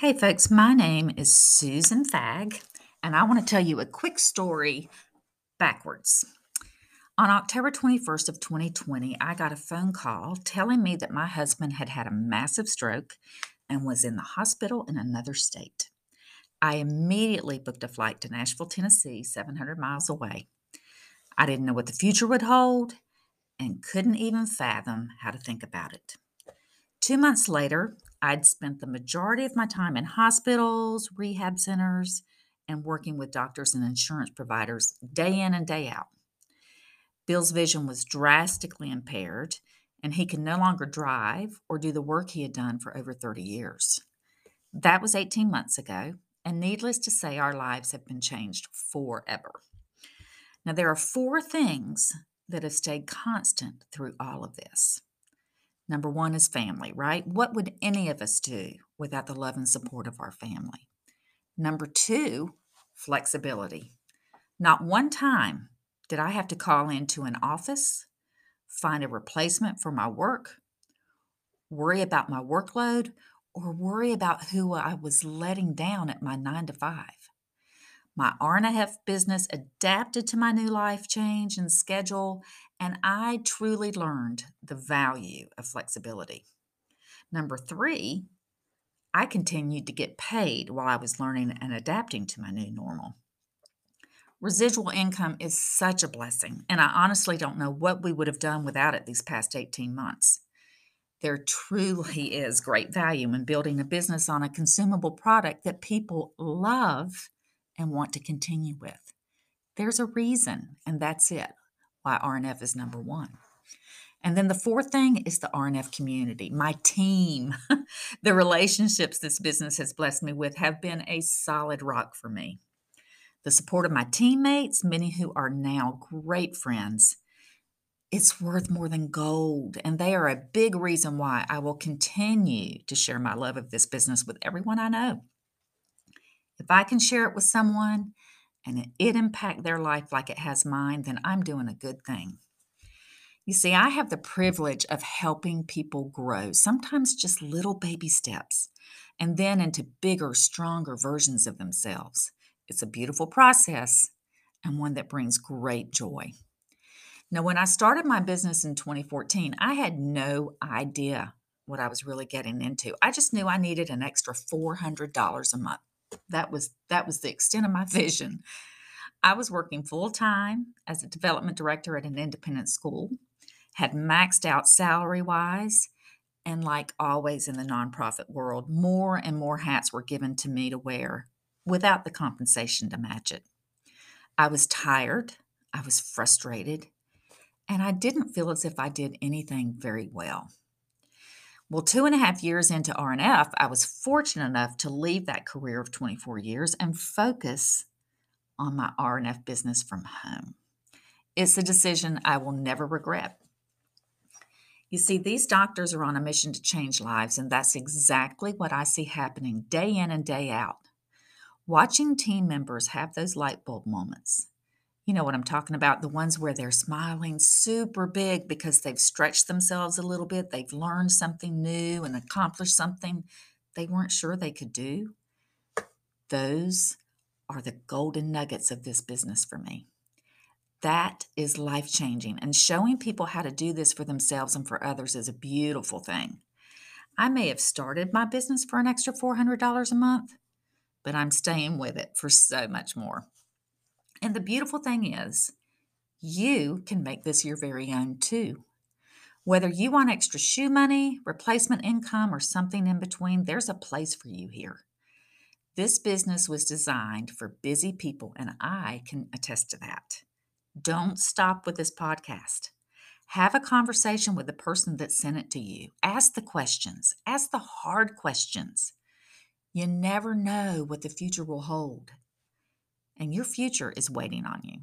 Hey, folks, my name is Susan Fag, and I want to tell you a quick story backwards. On October 21st of 2020, I got a phone call telling me that my husband had had a massive stroke and was in the hospital in another state. I immediately booked a flight to Nashville, Tennessee, 700 miles away. I didn't know what the future would hold and couldn't even fathom how to think about it. Two months later, I'd spent the majority of my time in hospitals, rehab centers, and working with doctors and insurance providers day in and day out. Bill's vision was drastically impaired, and he could no longer drive or do the work he had done for over 30 years. That was 18 months ago, and needless to say, our lives have been changed forever. Now, there are four things that have stayed constant through all of this. Number one is family, right? What would any of us do without the love and support of our family? Number two, flexibility. Not one time did I have to call into an office, find a replacement for my work, worry about my workload, or worry about who I was letting down at my nine to five. My R+F business adapted to my new life change and schedule, and I truly learned the value of flexibility. Number three, I continued to get paid while I was learning and adapting to my new normal. Residual income is such a blessing, and I honestly don't know what we would have done without it these past 18 months. There truly is great value in building a business on a consumable product that people love and want to continue with. There's a reason, and that's it why R+F is number one. And then the fourth thing is the R+F community, my team. the relationships this business has blessed me with have been a solid rock for me. The support of my teammates, many who are now great friends, it's worth more than gold. And they are a big reason why I will continue to share my love of this business with everyone I know. If I can share it with someone and it impact their life like it has mine, then I'm doing a good thing. You see, I have the privilege of helping people grow, sometimes just little baby steps, and then into bigger, stronger versions of themselves. It's a beautiful process and one that brings great joy. Now, when I started my business in 2014, I had no idea what I was really getting into. I just knew I needed an extra $400 a month that was that was the extent of my vision. I was working full time as a development director at an independent school, had maxed out salary wise, and like always in the nonprofit world, more and more hats were given to me to wear without the compensation to match it. I was tired, I was frustrated, and I didn't feel as if I did anything very well. Well, two and a half years into R+F, I was fortunate enough to leave that career of 24 years and focus on my R+F business from home. It's a decision I will never regret. You see, these doctors are on a mission to change lives, and that's exactly what I see happening day in and day out. Watching team members have those light bulb moments you know what I'm talking about, the ones where they're smiling super big because they've stretched themselves a little bit, they've learned something new and accomplished something they weren't sure they could do. Those are the golden nuggets of this business for me. That is life changing, and showing people how to do this for themselves and for others is a beautiful thing. I may have started my business for an extra $400 a month, but I'm staying with it for so much more. And the beautiful thing is, you can make this your very own too. Whether you want extra shoe money, replacement income, or something in between, there's a place for you here. This business was designed for busy people, and I can attest to that. Don't stop with this podcast. Have a conversation with the person that sent it to you. Ask the questions, ask the hard questions. You never know what the future will hold and your future is waiting on you.